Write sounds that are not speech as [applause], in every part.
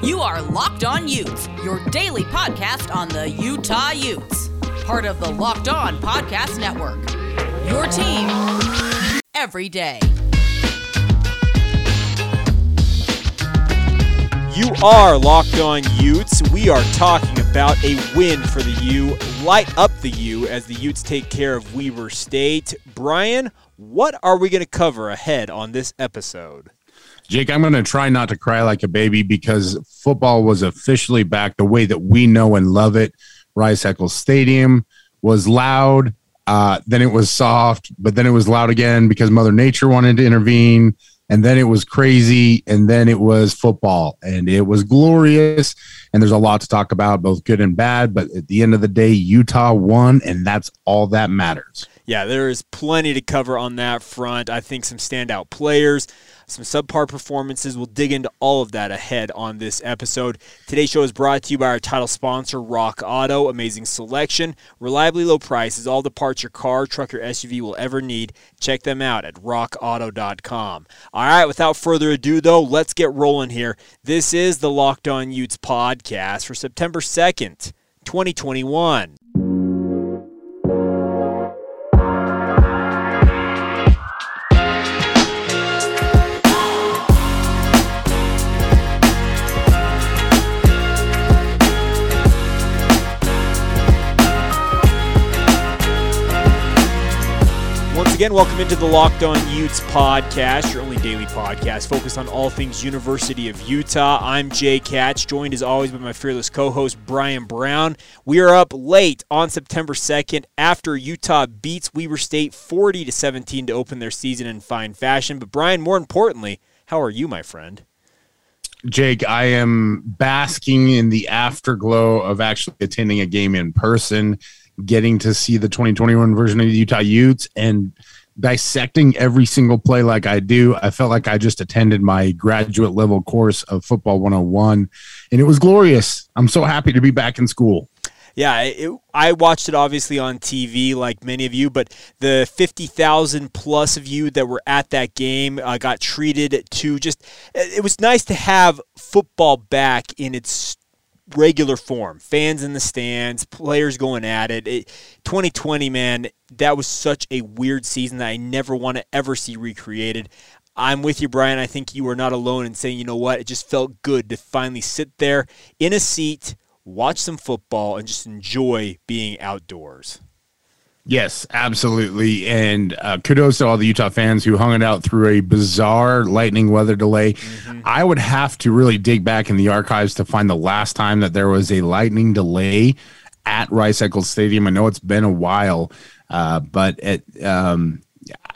You are Locked On Utes, your daily podcast on the Utah Utes. Part of the Locked On Podcast Network. Your team every day. You are Locked On Utes. We are talking about a win for the U. Light up the U as the Utes take care of Weber State. Brian, what are we going to cover ahead on this episode? Jake, I'm going to try not to cry like a baby because football was officially back the way that we know and love it. Rice Eccles Stadium was loud, uh, then it was soft, but then it was loud again because Mother Nature wanted to intervene and then it was crazy and then it was football and it was glorious and there's a lot to talk about both good and bad but at the end of the day utah won and that's all that matters yeah there is plenty to cover on that front i think some standout players some subpar performances. We'll dig into all of that ahead on this episode. Today's show is brought to you by our title sponsor, Rock Auto. Amazing selection, reliably low prices, all the parts your car, truck, or SUV will ever need. Check them out at rockauto.com. All right, without further ado, though, let's get rolling here. This is the Locked On Utes podcast for September 2nd, 2021. Again, welcome into the Locked On Utes podcast, your only daily podcast focused on all things University of Utah. I'm Jay Katz, joined as always by my fearless co host, Brian Brown. We are up late on September 2nd after Utah beats Weber State 40 to 17 to open their season in fine fashion. But, Brian, more importantly, how are you, my friend? Jake, I am basking in the afterglow of actually attending a game in person getting to see the 2021 version of the Utah Utes and dissecting every single play like I do. I felt like I just attended my graduate level course of Football 101, and it was glorious. I'm so happy to be back in school. Yeah, it, I watched it obviously on TV, like many of you, but the 50,000 plus of you that were at that game uh, got treated to just. It was nice to have football back in its regular form, fans in the stands, players going at it. it. 2020, man, that was such a weird season that I never want to ever see recreated. I'm with you, Brian. I think you are not alone in saying, you know what, it just felt good to finally sit there in a seat, watch some football, and just enjoy being outdoors. Yes, absolutely. And uh, kudos to all the Utah fans who hung it out through a bizarre lightning weather delay. Mm-hmm. I would have to really dig back in the archives to find the last time that there was a lightning delay at Rice Eccles Stadium. I know it's been a while, uh, but it, um,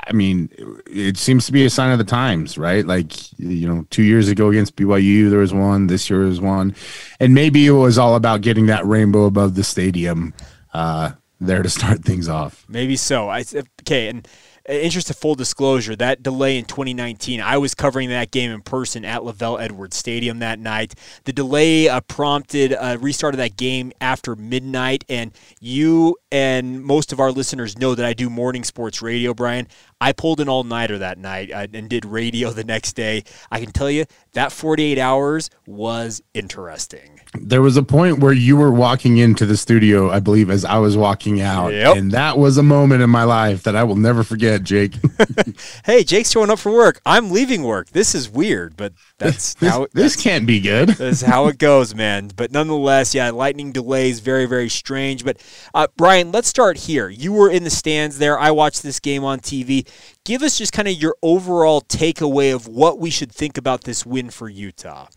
I mean, it seems to be a sign of the times, right? Like, you know, two years ago against BYU, there was one. This year was one. And maybe it was all about getting that rainbow above the stadium. Uh, there to start things off. Maybe so. I okay, and interest of full disclosure, that delay in 2019, I was covering that game in person at LaVell Edwards Stadium that night. The delay uh, prompted a restart of that game after midnight, and you and most of our listeners know that I do morning sports radio, Brian. I pulled an all nighter that night uh, and did radio the next day. I can tell you that 48 hours was interesting. There was a point where you were walking into the studio, I believe, as I was walking out. Yep. And that was a moment in my life that I will never forget, Jake. [laughs] hey, Jake's showing up for work. I'm leaving work. This is weird, but that's [laughs] this, how it, this can't be good. [laughs] That's how it goes, man. But nonetheless, yeah, lightning delays, very, very strange. But uh, Brian, let's start here. You were in the stands there. I watched this game on TV. Give us just kind of your overall takeaway of what we should think about this win for Utah.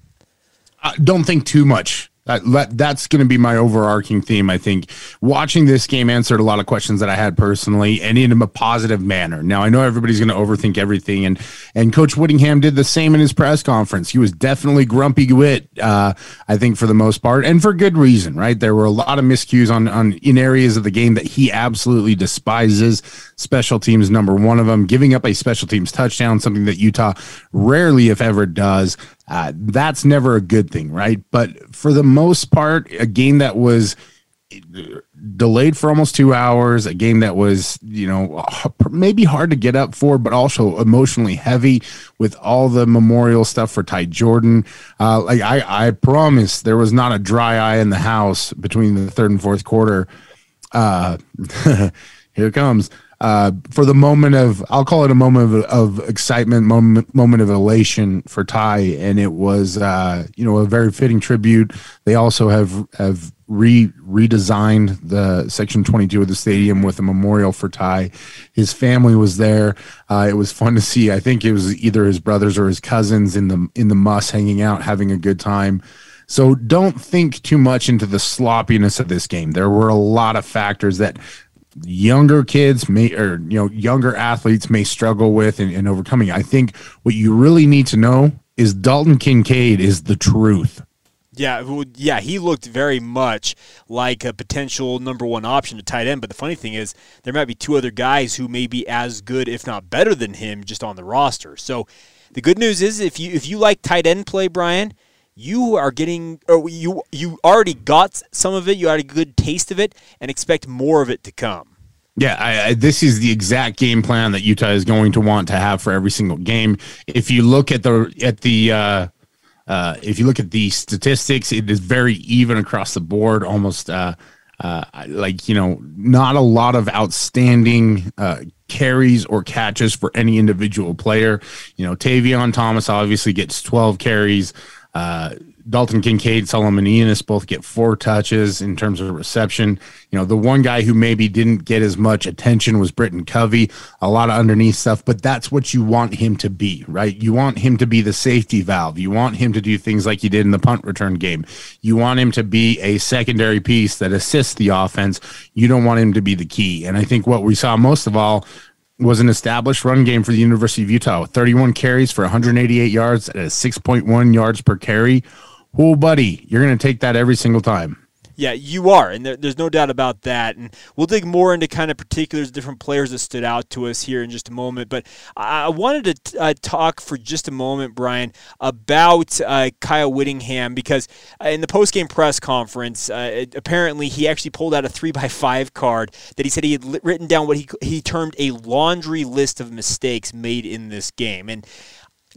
Uh, don't think too much. That, that's going to be my overarching theme. I think watching this game answered a lot of questions that I had personally, and in a positive manner. Now I know everybody's going to overthink everything, and and Coach Whittingham did the same in his press conference. He was definitely grumpy wit, uh, I think, for the most part, and for good reason. Right, there were a lot of miscues on on in areas of the game that he absolutely despises. Special teams, number one of them, giving up a special teams touchdown, something that Utah rarely, if ever, does. Uh, that's never a good thing, right? But for the most part, a game that was delayed for almost two hours, a game that was, you know, maybe hard to get up for, but also emotionally heavy with all the memorial stuff for Ty Jordan. Uh, like I, I promise there was not a dry eye in the house between the third and fourth quarter. Uh, [laughs] here comes uh, for the moment of I'll call it a moment of, of excitement, moment moment of elation for Ty, and it was uh, you know a very fitting tribute. They also have have re redesigned the section 22 of the stadium with a memorial for Ty. His family was there. Uh, it was fun to see. I think it was either his brothers or his cousins in the in the MUSS hanging out, having a good time. So don't think too much into the sloppiness of this game. There were a lot of factors that younger kids may or you know younger athletes may struggle with and, and overcoming. I think what you really need to know is Dalton Kincaid is the truth. Yeah, yeah, he looked very much like a potential number one option to tight end. But the funny thing is, there might be two other guys who may be as good, if not better than him, just on the roster. So the good news is, if you if you like tight end play, Brian, you are getting or you you already got some of it you had a good taste of it and expect more of it to come yeah, I, I, this is the exact game plan that Utah is going to want to have for every single game. If you look at the at the uh, uh, if you look at the statistics, it is very even across the board. Almost uh, uh like you know, not a lot of outstanding uh, carries or catches for any individual player. You know, Tavion Thomas obviously gets twelve carries. Uh, Dalton Kincaid, Solomon Enis both get four touches in terms of reception. You know, the one guy who maybe didn't get as much attention was Britton Covey, a lot of underneath stuff, but that's what you want him to be, right? You want him to be the safety valve. You want him to do things like he did in the punt return game. You want him to be a secondary piece that assists the offense. You don't want him to be the key. And I think what we saw most of all was an established run game for the University of Utah. with 31 carries for 188 yards at a 6.1 yards per carry. Oh, buddy, you're going to take that every single time. Yeah, you are, and there, there's no doubt about that. And we'll dig more into kind of particulars, different players that stood out to us here in just a moment. But I wanted to uh, talk for just a moment, Brian, about uh, Kyle Whittingham because uh, in the post-game press conference, uh, apparently he actually pulled out a three by five card that he said he had written down what he he termed a laundry list of mistakes made in this game, and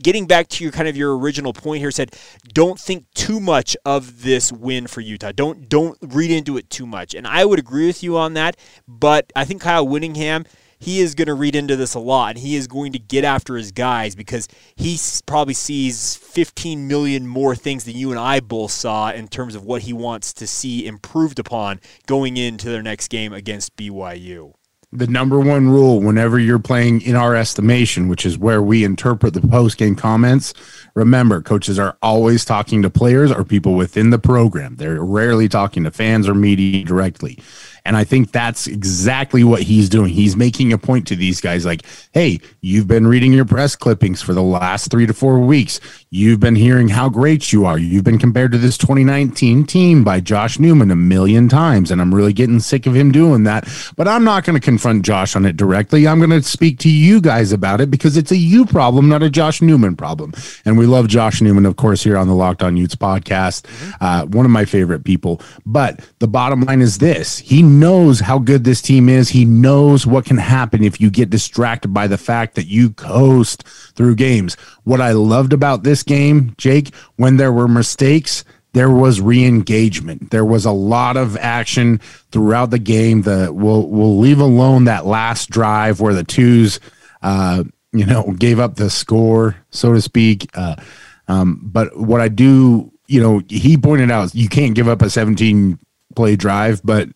getting back to your kind of your original point here said don't think too much of this win for Utah. Don't don't read into it too much. And I would agree with you on that, but I think Kyle Whittingham he is going to read into this a lot and he is going to get after his guys because he probably sees 15 million more things than you and I both saw in terms of what he wants to see improved upon going into their next game against BYU the number one rule whenever you're playing in our estimation, which is where we interpret the post game comments. Remember, coaches are always talking to players or people within the program. They're rarely talking to fans or media directly. And I think that's exactly what he's doing. He's making a point to these guys like, hey, you've been reading your press clippings for the last three to four weeks. You've been hearing how great you are. You've been compared to this 2019 team by Josh Newman a million times. And I'm really getting sick of him doing that. But I'm not going to confront Josh on it directly. I'm going to speak to you guys about it because it's a you problem, not a Josh Newman problem. And we love Josh Newman, of course, here on the Locked On Utes podcast. Mm-hmm. Uh, one of my favorite people. But the bottom line is this he knows how good this team is. He knows what can happen if you get distracted by the fact that you coast through games. What I loved about this game, Jake, when there were mistakes, there was re-engagement. There was a lot of action throughout the game. The we'll we'll leave alone that last drive where the twos uh, you know gave up the score, so to speak. Uh, um, but what I do, you know, he pointed out you can't give up a 17 play drive, but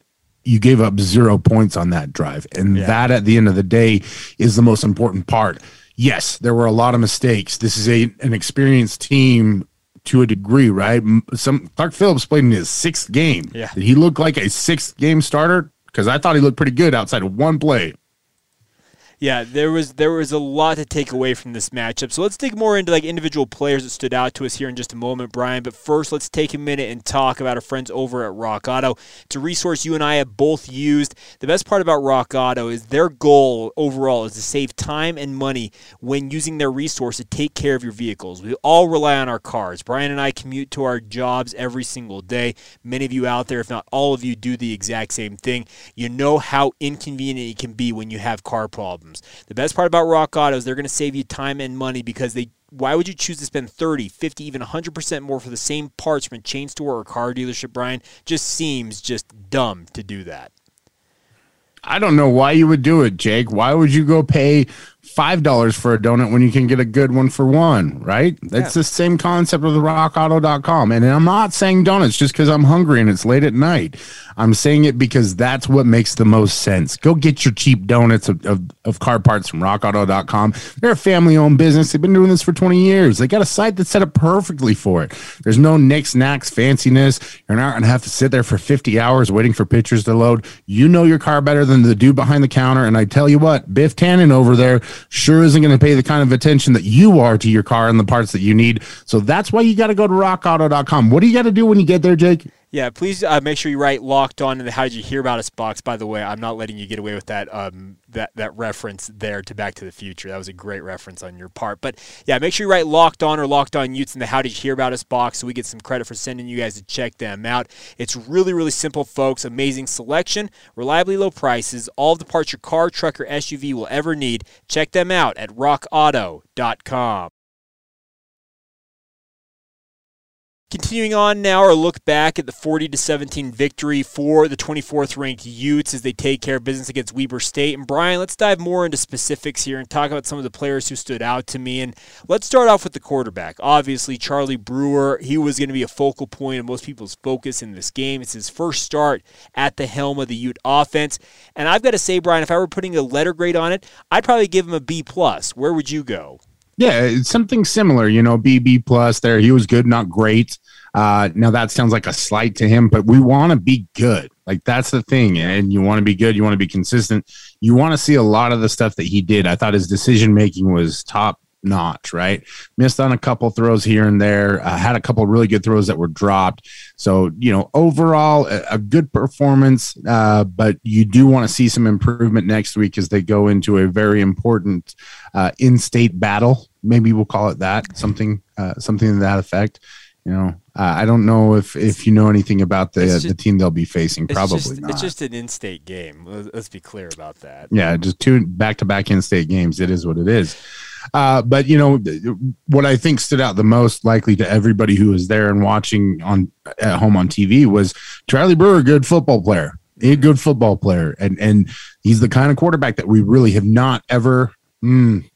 you gave up zero points on that drive. And yeah. that at the end of the day is the most important part. Yes, there were a lot of mistakes. This is a an experienced team to a degree, right? Some Clark Phillips played in his sixth game. Yeah. Did he look like a sixth game starter? Because I thought he looked pretty good outside of one play. Yeah, there was there was a lot to take away from this matchup. So let's dig more into like individual players that stood out to us here in just a moment, Brian. But first, let's take a minute and talk about our friends over at Rock Auto. It's a resource you and I have both used. The best part about Rock Auto is their goal overall is to save time and money when using their resource to take care of your vehicles. We all rely on our cars. Brian and I commute to our jobs every single day. Many of you out there, if not all of you, do the exact same thing. You know how inconvenient it can be when you have car problems The best part about Rock Auto is they're going to save you time and money because they why would you choose to spend 30, 50, even 100% more for the same parts from a chain store or car dealership, Brian? Just seems just dumb to do that. I don't know why you would do it, Jake. Why would you go pay five dollars for a donut when you can get a good one for one, right? That's yeah. the same concept with rockauto.com. And I'm not saying donuts just because I'm hungry and it's late at night. I'm saying it because that's what makes the most sense. Go get your cheap donuts of, of, of car parts from rockauto.com. They're a family owned business. They've been doing this for 20 years. They got a site that's set up perfectly for it. There's no nicks, knacks, fanciness. You're not going to have to sit there for 50 hours waiting for pictures to load. You know your car better than the dude behind the counter. And I tell you what, Biff Tannen over there sure isn't going to pay the kind of attention that you are to your car and the parts that you need. So that's why you got to go to rockauto.com. What do you got to do when you get there, Jake? Yeah, please uh, make sure you write "locked on" in the "How did you hear about us?" box. By the way, I'm not letting you get away with that um, that that reference there to Back to the Future. That was a great reference on your part. But yeah, make sure you write "locked on" or "locked on Utes" in the "How did you hear about us?" box, so we get some credit for sending you guys to check them out. It's really really simple, folks. Amazing selection, reliably low prices, all of the parts your car, truck, or SUV will ever need. Check them out at RockAuto.com. Continuing on now, our look back at the 40 to 17 victory for the 24th ranked Utes as they take care of business against Weber State. And Brian, let's dive more into specifics here and talk about some of the players who stood out to me. And let's start off with the quarterback. Obviously, Charlie Brewer, he was going to be a focal point of most people's focus in this game. It's his first start at the helm of the Ute offense. And I've got to say, Brian, if I were putting a letter grade on it, I'd probably give him a B plus. Where would you go? Yeah, it's something similar, you know, BB plus there. He was good, not great. Uh, now that sounds like a slight to him, but we want to be good. Like that's the thing. And you want to be good. You want to be consistent. You want to see a lot of the stuff that he did. I thought his decision making was top notch, right? Missed on a couple throws here and there, uh, had a couple really good throws that were dropped. So, you know, overall, a, a good performance, uh, but you do want to see some improvement next week as they go into a very important uh, in state battle. Maybe we'll call it that, something, uh, something to that effect. You know, uh, I don't know if if you know anything about the just, the team they'll be facing. Probably it's just, not. It's just an in-state game. Let's be clear about that. Yeah, just two back-to-back in-state games. It is what it is. Uh, but you know what I think stood out the most, likely to everybody who was there and watching on at home on TV, was Charlie Brewer, good football player, a good football player, and and he's the kind of quarterback that we really have not ever. Mm,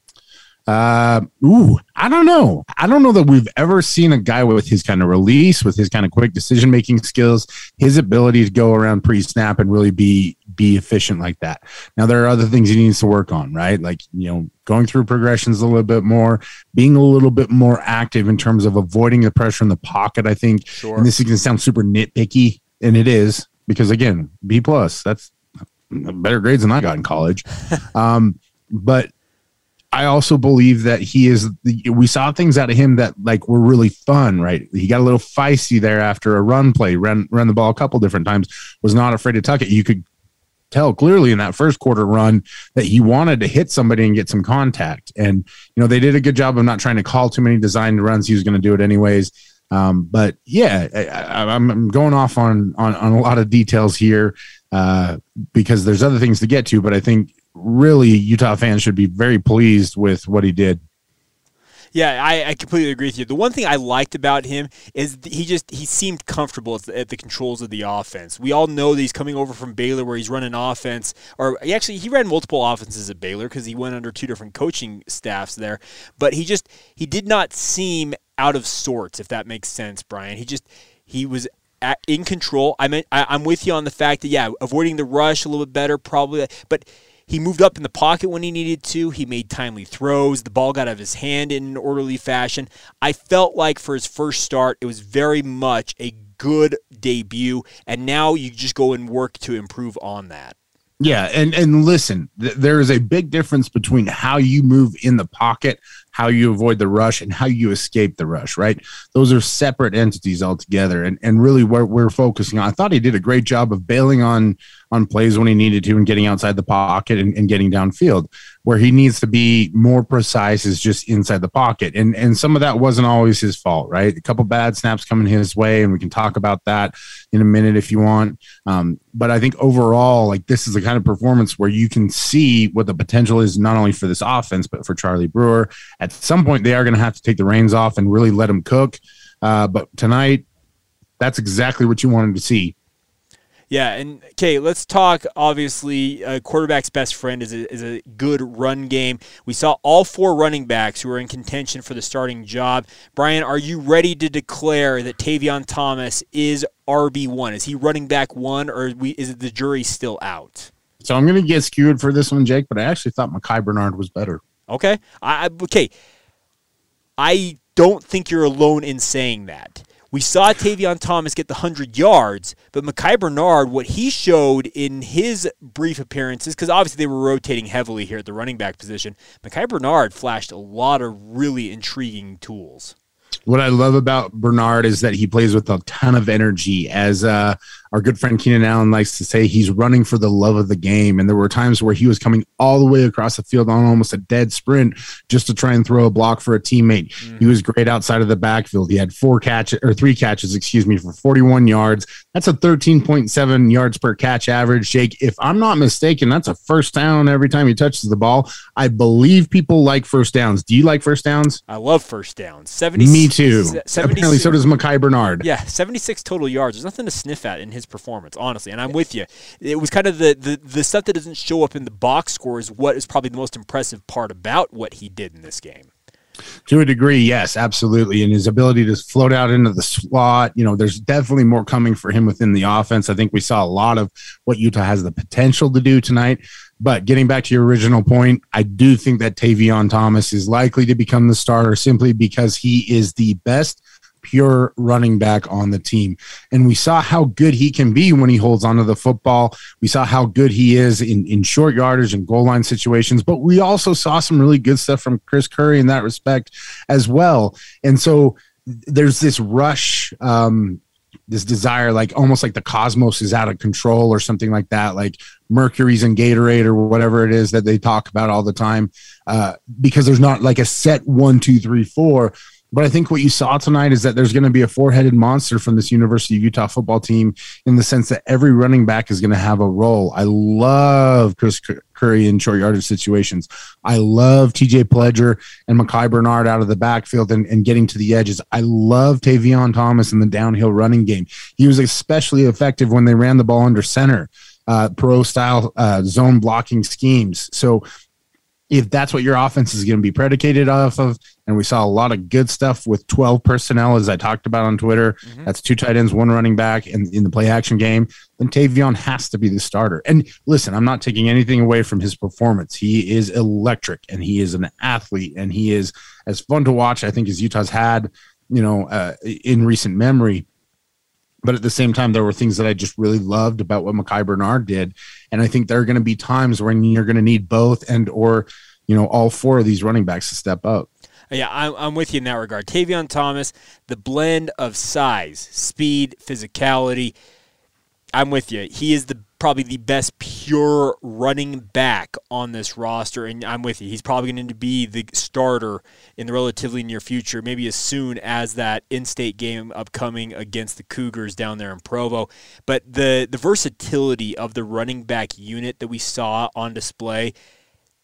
uh, ooh, I don't know. I don't know that we've ever seen a guy with his kind of release, with his kind of quick decision making skills, his ability to go around pre snap and really be be efficient like that. Now there are other things he needs to work on, right? Like you know, going through progressions a little bit more, being a little bit more active in terms of avoiding the pressure in the pocket. I think, sure. and this is going to sound super nitpicky, and it is because again, B plus. That's better grades than I got in college. [laughs] Um, but I also believe that he is. We saw things out of him that like were really fun. Right, he got a little feisty there after a run play, run run the ball a couple different times. Was not afraid to tuck it. You could tell clearly in that first quarter run that he wanted to hit somebody and get some contact. And you know they did a good job of not trying to call too many designed runs. He was going to do it anyways. Um, but yeah, I, am going off on, on on a lot of details here uh, because there's other things to get to. But I think really Utah fans should be very pleased with what he did. Yeah, I, I, completely agree with you. The one thing I liked about him is he just he seemed comfortable at the, at the, controls of the offense. We all know that he's coming over from Baylor, where he's running offense, or he actually he ran multiple offenses at Baylor because he went under two different coaching staffs there. But he just he did not seem out of sorts, if that makes sense, Brian. He just he was at, in control. I mean, I, I'm with you on the fact that yeah, avoiding the rush a little bit better, probably, but he moved up in the pocket when he needed to. He made timely throws. The ball got out of his hand in an orderly fashion. I felt like for his first start, it was very much a good debut, and now you just go and work to improve on that. Yeah, and and listen, th- there is a big difference between how you move in the pocket, how you avoid the rush, and how you escape the rush. Right? Those are separate entities altogether. And and really, where we're focusing on, I thought he did a great job of bailing on on plays when he needed to and getting outside the pocket and, and getting downfield. Where he needs to be more precise is just inside the pocket, and and some of that wasn't always his fault. Right? A couple bad snaps coming his way, and we can talk about that in a minute if you want. Um, but I think overall, like this is the kind of performance where you can see what the potential is not only for this offense but for Charlie Brewer. At some point, they are going to have to take the reins off and really let him cook. Uh, but tonight, that's exactly what you wanted to see. Yeah, and okay, let's talk. Obviously, a quarterback's best friend is a, is a good run game. We saw all four running backs who are in contention for the starting job. Brian, are you ready to declare that Tavion Thomas is RB one? Is he running back one, or we, is the jury still out? So I'm going to get skewed for this one, Jake, but I actually thought Micah Bernard was better. Okay, I okay. I don't think you're alone in saying that. We saw Tavion Thomas get the 100 yards, but Micah Bernard, what he showed in his brief appearances, because obviously they were rotating heavily here at the running back position, Micah Bernard flashed a lot of really intriguing tools. What I love about Bernard is that he plays with a ton of energy. As uh, our good friend Keenan Allen likes to say, he's running for the love of the game. And there were times where he was coming all the way across the field on almost a dead sprint just to try and throw a block for a teammate. Mm. He was great outside of the backfield. He had four catches or three catches, excuse me, for 41 yards. That's a 13.7 yards per catch average. Jake, if I'm not mistaken, that's a first down every time he touches the ball. I believe people like first downs. Do you like first downs? I love first downs. 70, Me too. Apparently, so does Micah Bernard. Yeah, 76 total yards. There's nothing to sniff at in his performance, honestly. And I'm with you. It was kind of the, the, the stuff that doesn't show up in the box score is what is probably the most impressive part about what he did in this game. To a degree, yes, absolutely. And his ability to float out into the slot, you know, there's definitely more coming for him within the offense. I think we saw a lot of what Utah has the potential to do tonight. But getting back to your original point, I do think that Tavion Thomas is likely to become the starter simply because he is the best pure running back on the team. And we saw how good he can be when he holds onto the football. We saw how good he is in, in short yardage and goal line situations, but we also saw some really good stuff from Chris Curry in that respect as well. And so there's this rush, um, this desire, like almost like the cosmos is out of control or something like that, like Mercury's and Gatorade or whatever it is that they talk about all the time, uh, because there's not like a set one, two, three, four but I think what you saw tonight is that there's going to be a four headed monster from this University of Utah football team in the sense that every running back is going to have a role. I love Chris Curry in short yardage situations. I love TJ Pledger and Micah Bernard out of the backfield and, and getting to the edges. I love Tavion Thomas in the downhill running game. He was especially effective when they ran the ball under center, uh, pro style uh, zone blocking schemes. So, if that's what your offense is going to be predicated off of. And we saw a lot of good stuff with 12 personnel, as I talked about on Twitter. Mm-hmm. That's two tight ends, one running back in, in the play action game. Then Tavion has to be the starter. And listen, I'm not taking anything away from his performance. He is electric and he is an athlete and he is as fun to watch, I think, as Utah's had, you know, uh, in recent memory but at the same time, there were things that I just really loved about what Micah Bernard did. And I think there are going to be times when you're going to need both and or, you know, all four of these running backs to step up. Yeah, I'm, I'm with you in that regard. Tavion Thomas, the blend of size, speed, physicality. I'm with you. He is the probably the best pure running back on this roster, and I'm with you. He's probably going to be the starter in the relatively near future, maybe as soon as that in-state game upcoming against the Cougars down there in Provo. But the the versatility of the running back unit that we saw on display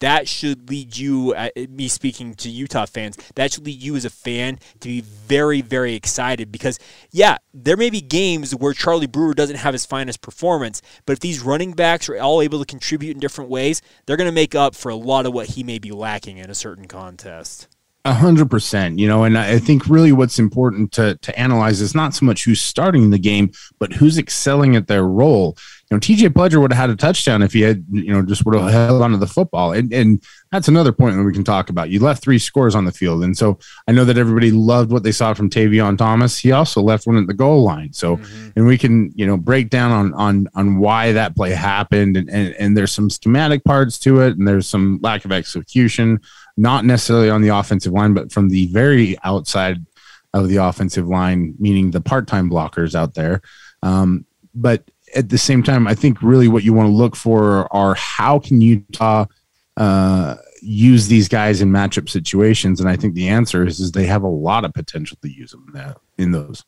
that should lead you, uh, me speaking to Utah fans, that should lead you as a fan to be very, very excited because, yeah, there may be games where Charlie Brewer doesn't have his finest performance, but if these running backs are all able to contribute in different ways, they're going to make up for a lot of what he may be lacking in a certain contest. A hundred percent, you know, and I think really what's important to to analyze is not so much who's starting the game, but who's excelling at their role. You know, TJ Pledger would have had a touchdown if he had, you know, just would have held onto the football. And, and that's another point that we can talk about. You left three scores on the field. And so I know that everybody loved what they saw from Tavion Thomas. He also left one at the goal line. So, mm-hmm. and we can, you know, break down on, on, on why that play happened. And, and, and there's some schematic parts to it. And there's some lack of execution, not necessarily on the offensive line, but from the very outside of the offensive line, meaning the part-time blockers out there. Um, but at the same time, I think really what you want to look for are how can Utah uh, use these guys in matchup situations, and I think the answer is is they have a lot of potential to use them in, that, in those.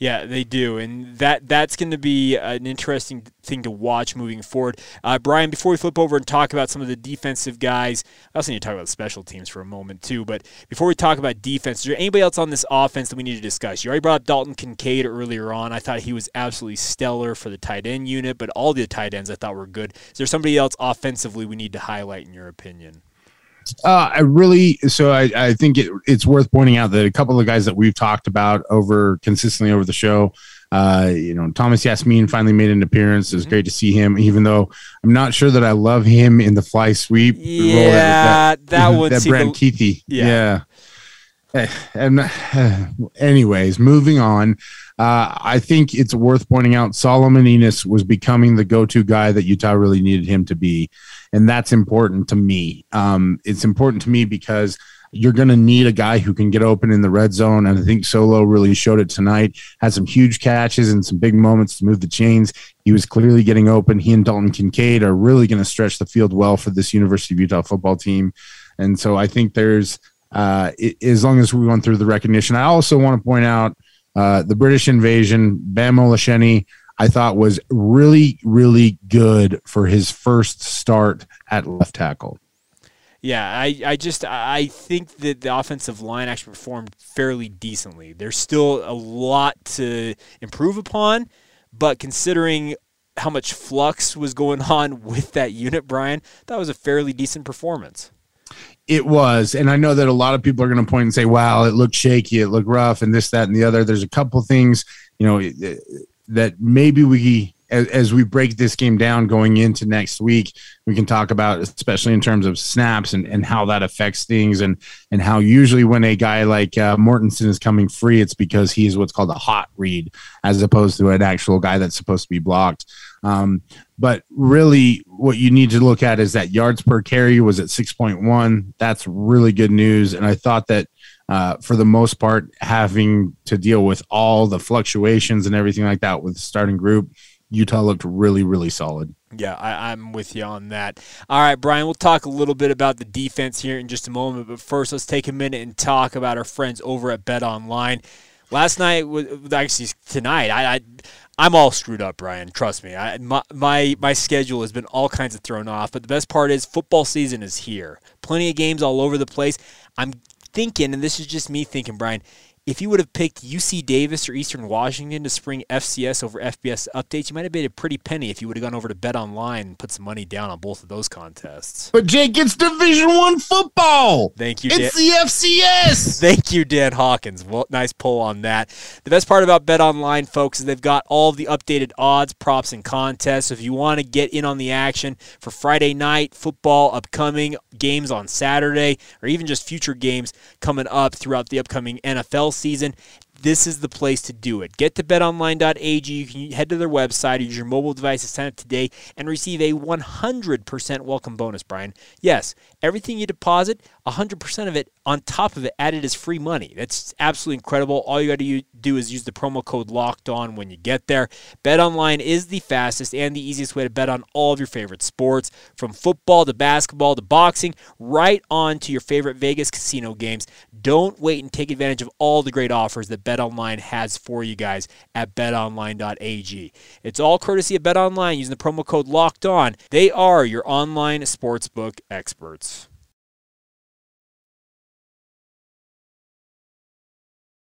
Yeah, they do, and that that's going to be an interesting thing to watch moving forward. Uh, Brian, before we flip over and talk about some of the defensive guys, I also need to talk about special teams for a moment too. But before we talk about defense, is there anybody else on this offense that we need to discuss? You already brought up Dalton Kincaid earlier on. I thought he was absolutely stellar for the tight end unit, but all the tight ends I thought were good. Is there somebody else offensively we need to highlight in your opinion? Uh, I really so I, I think it, it's worth pointing out that a couple of the guys that we've talked about over consistently over the show. Uh, you know, Thomas Yassmin finally made an appearance. It was mm-hmm. great to see him, even though I'm not sure that I love him in the fly sweep. Yeah, that, that. [laughs] That Brant the, Kuithe. Yeah. yeah. Eh, and, uh, anyways, moving on. Uh, I think it's worth pointing out Solomon Enis was becoming the go-to guy that Utah really needed him to be and that's important to me. Um, it's important to me because you're going to need a guy who can get open in the red zone. And I think Solo really showed it tonight. Had some huge catches and some big moments to move the chains. He was clearly getting open. He and Dalton Kincaid are really going to stretch the field well for this University of Utah football team. And so I think there's, uh, it, as long as we went through the recognition, I also want to point out uh, the British invasion, Bam Olaseni I thought was really, really good for his first start at left tackle. Yeah, I, I just I think that the offensive line actually performed fairly decently. There's still a lot to improve upon, but considering how much flux was going [laughs] on with that unit, Brian, that was a fairly decent performance. It was, and I know that a lot of people are going to point and say, "Wow, it looked shaky, it looked rough, and this, that, and the other." There's a couple things, you know, that maybe we as, we break this game down going into next week, we can talk about, especially in terms of snaps and, and how that affects things, and and how usually when a guy like uh, Mortensen is coming free, it's because he's what's called a hot read, as opposed to an actual guy that's supposed to be blocked. Um, but really, what you need to look at is that yards per carry was at six point one. That's really good news, and I thought that uh, for the most part, having to deal with all the fluctuations and everything like that with the starting group, Utah looked really, really solid. Yeah, I, am with you on that. All right, Brian, we'll talk a little bit about the defense here in just a moment. But first, let's take a minute and talk about our friends over at Bet Online. Last night, actually tonight, I, I I'm all screwed up, Brian. Trust me. I, my, my my schedule has been all kinds of thrown off. But the best part is football season is here. Plenty of games all over the place. I'm thinking, and this is just me thinking, Brian, if you would have picked UC Davis or Eastern Washington to spring FCS over FBS updates, you might have made a pretty penny if you would have gone over to Bet Online and put some money down on both of those contests. But Jake, it's Division One football. Thank you. It's Dan. the FCS. [laughs] Thank you, Dan Hawkins. Well, nice pull on that. The best part about Bet Online, folks, is they've got all the updated odds, props, and contests. So if you want to get in on the action for Friday night football, upcoming games on Saturday, or even just future games coming up throughout the upcoming NFL season this is the place to do it. Get to betonline.ag. You can head to their website, use your mobile device to sign up today, and receive a 100% welcome bonus, Brian. Yes, everything you deposit, 100% of it on top of it added as free money. That's absolutely incredible. All you got to do is use the promo code locked on when you get there. BetOnline is the fastest and the easiest way to bet on all of your favorite sports, from football to basketball to boxing, right on to your favorite Vegas casino games. Don't wait and take advantage of all the great offers that BetOnline has for you guys at betonline.ag. It's all courtesy of BetOnline using the promo code locked on. They are your online sportsbook experts.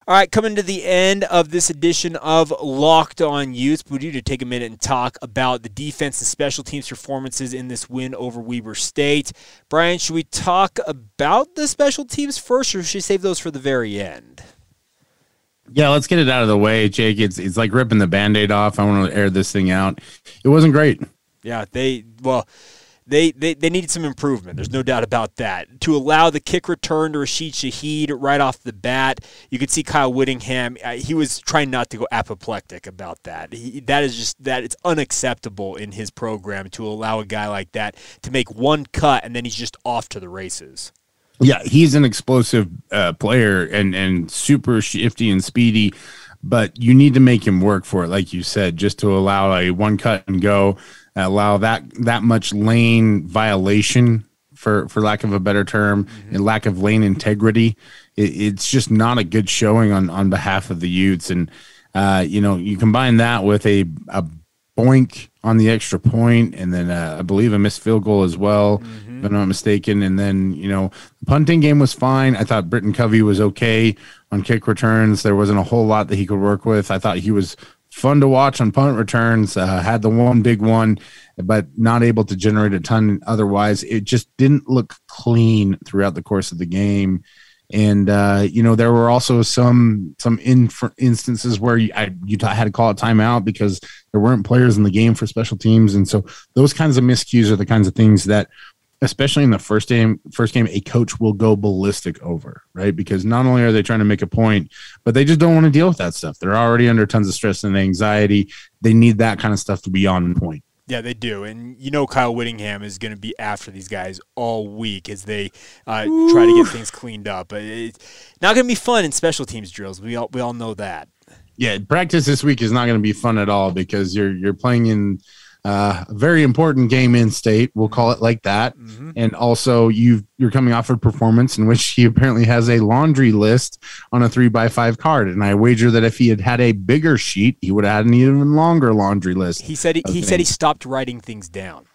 All right, coming to the end of this edition of Locked On Utes, we need to take a minute and talk about the defense and special teams performances in this win over Weber State. Brian, should we talk about the special teams first, or should we save those for the very end? Yeah, let's get it out of the way, Jake. It's it's like ripping the band-aid off. I want to air this thing out. It wasn't great. Yeah, they well, they, they they needed some improvement. There's no doubt about that. To allow the kick return to Rashid Shaheed right off the bat, you could see Kyle Whittingham. Uh, he was trying not to go apoplectic about that. He, that is just that it's unacceptable in his program to allow a guy like that to make one cut and then he's just off to the races. Yeah, he's an explosive uh, player and and super shifty and speedy, but you need to make him work for it, like you said, just to allow a one cut and go, allow that that much lane violation for for lack of a better term, mm-hmm. and lack of lane integrity. It, it's just not a good showing on on behalf of the Utes, and uh, you know you combine that with a a boink on the extra point, and then uh, I believe a missed field goal as well, mm-hmm. If I'm not mistaken. And then you know, the punting game was fine. I thought Britton Covey was okay on kick returns. There wasn't a whole lot that he could work with. I thought he was fun to watch on punt returns. Uh, had the one big one, but not able to generate a ton. Otherwise, it just didn't look clean throughout the course of the game and uh, you know there were also some some in instances where you, I, Utah had to call a timeout because there weren't players in the game for special teams, and so those kinds of miscues are the kinds of things that, especially in the first game, first game, a coach will go ballistic over, right? Because not only are they trying to make a point, but they just don't want to deal with that stuff. They're already under tons of stress and anxiety. They need that kind of stuff to be on point. Yeah, they do, and you know Kyle Whittingham is going to be after these guys all week as they uh, try to get things cleaned up. But it's not going to be fun in special teams drills. We all we all know that. Yeah, practice this week is not going to be fun at all because you're you're playing in uh, a very important game in state. We'll call it like that. Mm-hmm. And also, you you're coming off a performance in which [laughs] he apparently has a laundry list on a three by five card. And I wager that if he had had a bigger sheet, he would have had an even longer laundry list. He said he, he said he stopped writing things down.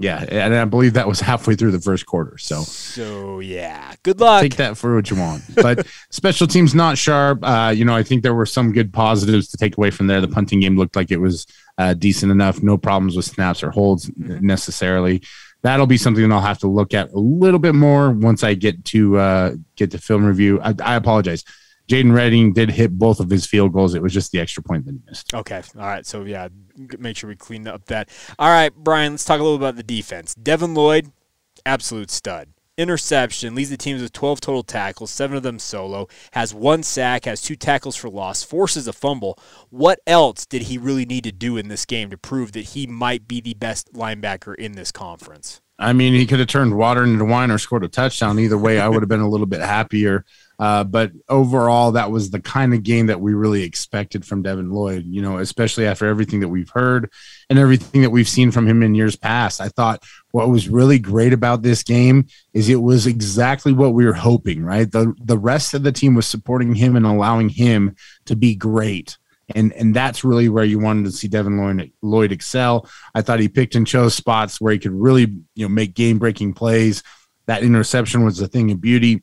Yeah, and I believe that was halfway through the first quarter. So, so yeah, good luck. Take that for what you want. But [laughs] special teams not sharp. Uh, you know, I think there were some good positives to take away from there. The punting game looked like it was uh, decent enough. No problems with snaps or holds mm-hmm. necessarily. That'll be something I'll have to look at a little bit more once I get to uh, get to film review. I, I apologize. Jadon Redding did hit both of his field goals. It was just the extra point that he missed. Okay. All right. So, yeah, make sure we clean up that. All right, Brian, let's talk a little about the defense. Devin Lloyd, absolute stud interception, leads the teams with 12 total tackles, seven of them solo, has one sack, has two tackles for loss, forces a fumble. What else did he really need to do in this game to prove that he might be the best linebacker in this conference? I mean, he could have turned water into wine or scored a touchdown. Either way, I would have been a little bit happier. Uh, but overall, that was the kind of game that we really expected from Devin Lloyd, you know, especially after everything that we've heard and everything that we've seen from him in years past. I thought what was really great about this game is it was exactly what we were hoping, right? The, the rest of the team was supporting him and allowing him to be great. And, and that's really where you wanted to see Devin Lloyd, Lloyd excel. I thought he picked and chose spots where he could really, you know, make game breaking plays. That interception was a thing of beauty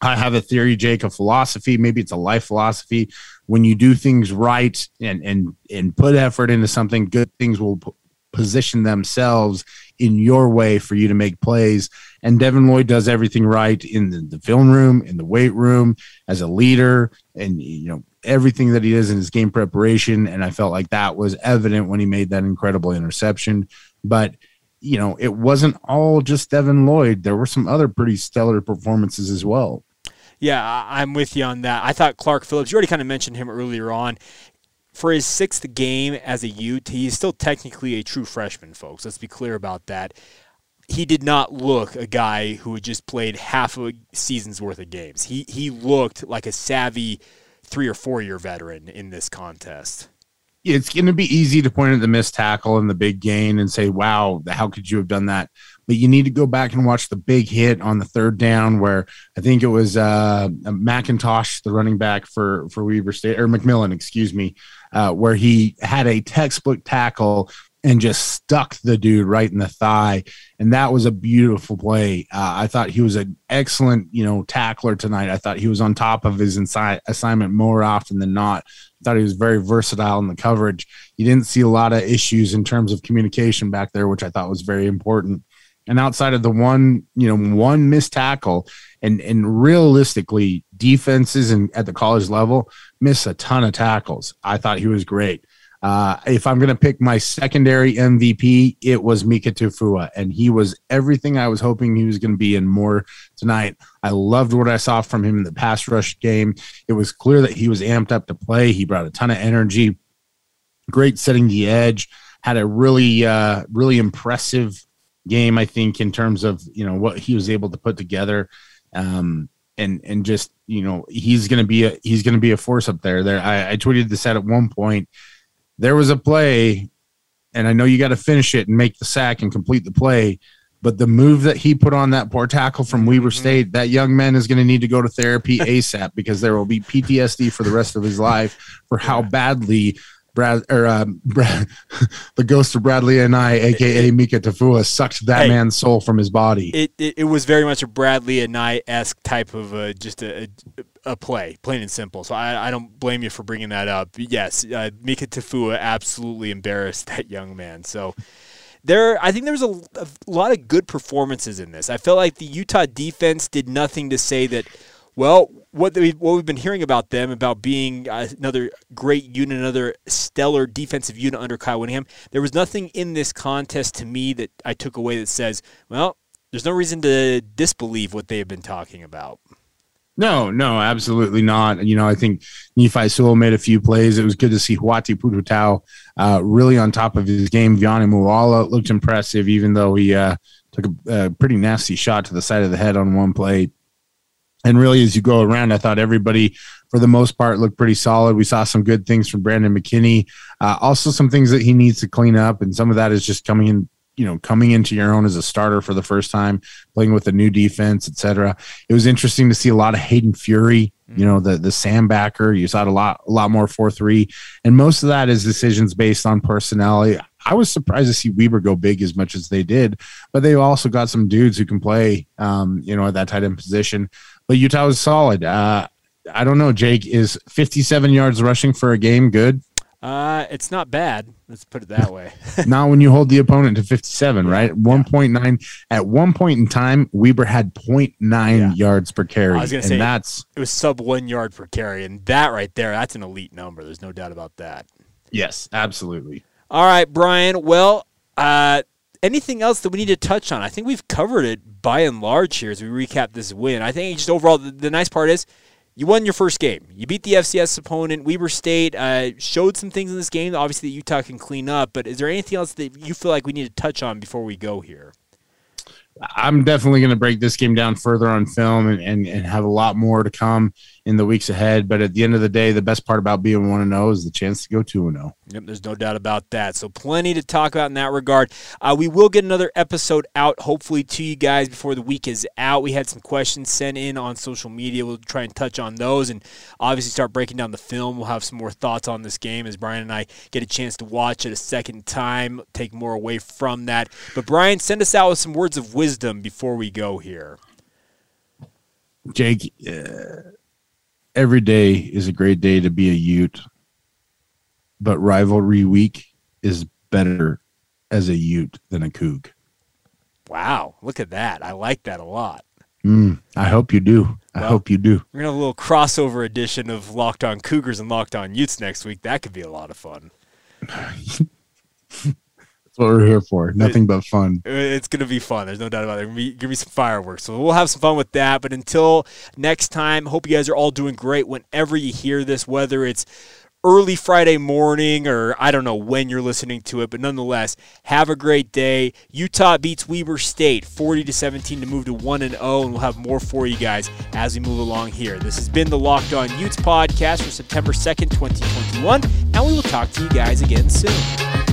I have a theory, Jake, a philosophy. Maybe it's a life philosophy. When you do things right and and and put effort into something, good things will p- position themselves in your way for you to make plays. And Devin Lloyd does everything right in the, the film room, in the weight room, as a leader, and you know everything that he does in his game preparation. And I felt like that was evident when he made that incredible interception. But you know, it wasn't all just Devin Lloyd. There were some other pretty stellar performances as well. Yeah, I'm with you on that. I thought Clark Phillips, you already kind of mentioned him earlier on. For his sixth game as a Ute, he's still technically a true freshman, folks. Let's be clear about that. He did not look a guy who had just played half a season's worth of games. He he looked like a savvy three or four year veteran in this contest it's going to be easy to point at the missed tackle and the big gain and say, wow, how could you have done that? But you need to go back and watch the big hit on the third down where I think it was uh, McIntosh, the running back for for Weber State or McMillan, excuse me, uh, where he had a textbook tackle and just stuck the dude right in the thigh, and that was a beautiful play. Uh, I thought he was an excellent, you know, tackler tonight. I thought he was on top of his inside assignment more often than not. I thought he was very versatile in the coverage. You didn't see a lot of issues in terms of communication back there, which I thought was very important. And outside of the one, you know, one missed tackle, and and realistically, defenses and at the college level miss a ton of tackles. I thought he was great. Uh, if I'm going to pick my secondary MVP, it was Mika Tafua, and he was everything I was hoping he was going to be and more tonight. I loved what I saw from him in the pass rush game. It was clear that he was amped up to play. He brought a ton of energy, great setting the edge, had a really, uh, really impressive game, I think, in terms of you know what he was able to put together. Um, and and just you know he's gonna be a he's gonna be a force up there. There, I, I tweeted this out at one point there was a play, and I know you got to finish it and make the sack and complete the play. But the move that he put on that poor tackle from Weber mm-hmm. State, that young man is going to need to go to therapy [laughs] ASAP because there will be PTSD for the rest of his life for how badly Brad or uh, [laughs] Brad, the ghost of Bradlee Anae, aka Mika Tafua, sucked that hey, man's soul from his body. It, it, it was very much a Bradlee Anae esque type of uh, just a, a, play, plain and simple. So I, I don't blame you for bringing that up. Yes, uh, Mika Tafua absolutely embarrassed that young man. So there I think there was a, a, lot of good performances in this. I felt like the Utah defense did nothing to say that well, what we what we've been hearing about them about being uh, another great unit, another stellar defensive unit under Kyle Whittingham. There was nothing in this contest to me that I took away that says, well, there's no reason to disbelieve what they have been talking about. No, no, absolutely not. You know, I think Nephi Sewell made a few plays. It was good to see Hauati Pututau uh, really on top of his game. Viane Moala looked impressive, even though he uh, took a, a, pretty nasty shot to the side of the head on one play. And really, as you go around, I thought everybody, for the most part, looked pretty solid. We saw some good things from Brandon McKinney. Uh, also, some things that he needs to clean up, and some of that is just coming in, you know, coming into your own as a starter for the first time, playing with a new defense, etc. It was interesting to see a lot of Hayden Fury. You know, the the Sam backer. You saw a lot, a lot more four three, and most of that is decisions based on personality. I was surprised to see Weber go big as much as they did, but they also got some dudes who can play, um, you know, at that tight end position but Utah was solid. Uh, I don't know, Jake. Is 57 yards rushing for a game good? Uh, it's not bad. Let's put it that way. [laughs] not when you hold the opponent to 57, right? 1.9. Yeah. At one point in time, Weber had 0.9 yeah. yards per carry. I was going to say that's it was sub one yard per carry, and that right there, that's an elite number. There's no doubt about that. Yes, absolutely. All right, Brian. Well, uh, anything else that we need to touch on? I think we've covered it by and large here as we recap this win. I think just overall, the, the nice part is you won your first game. You beat the FCS opponent. Weber State uh, showed some things in this game, obviously, that Utah can clean up. But is there anything else that you feel like we need to touch on before we go here? I'm definitely going to break this game down further on film and, and, and have a lot more to come in the weeks ahead. But at the end of the day, the best part about being 1 0 is the chance to go 2 0. Yep, there's no doubt about that. So, plenty to talk about in that regard. Uh, we will get another episode out, hopefully, to you guys before the week is out. We had some questions sent in on social media. We'll try and touch on those and obviously start breaking down the film. We'll have some more thoughts on this game as Brian and I get a chance to watch it a second time, take more away from that. But, Brian, send us out with some words of wisdom before we go here. Jake, uh, every day is a great day to be a Ute, but rivalry week is better as a Ute than a Coug. Wow, look at that. I like that a lot. Mm, I hope you do. I well, hope you do. We're gonna have a little crossover edition of Locked On Cougars and Locked On Utes next week. That could be a lot of fun. [laughs] what we're here for. Nothing but fun. It's going to be fun. There's no doubt about it. Give me, give me some fireworks. So we'll have some fun with that. But until next time, hope you guys are all doing great whenever you hear this, whether it's early Friday morning or I don't know when you're listening to it, but nonetheless, have a great day. Utah beats Weber State 40 to 17 to move to 1 and 0 and we'll have more for you guys as we move along here. This has been the Locked On Utes podcast for September 2nd, 2021, and we will talk to you guys again soon.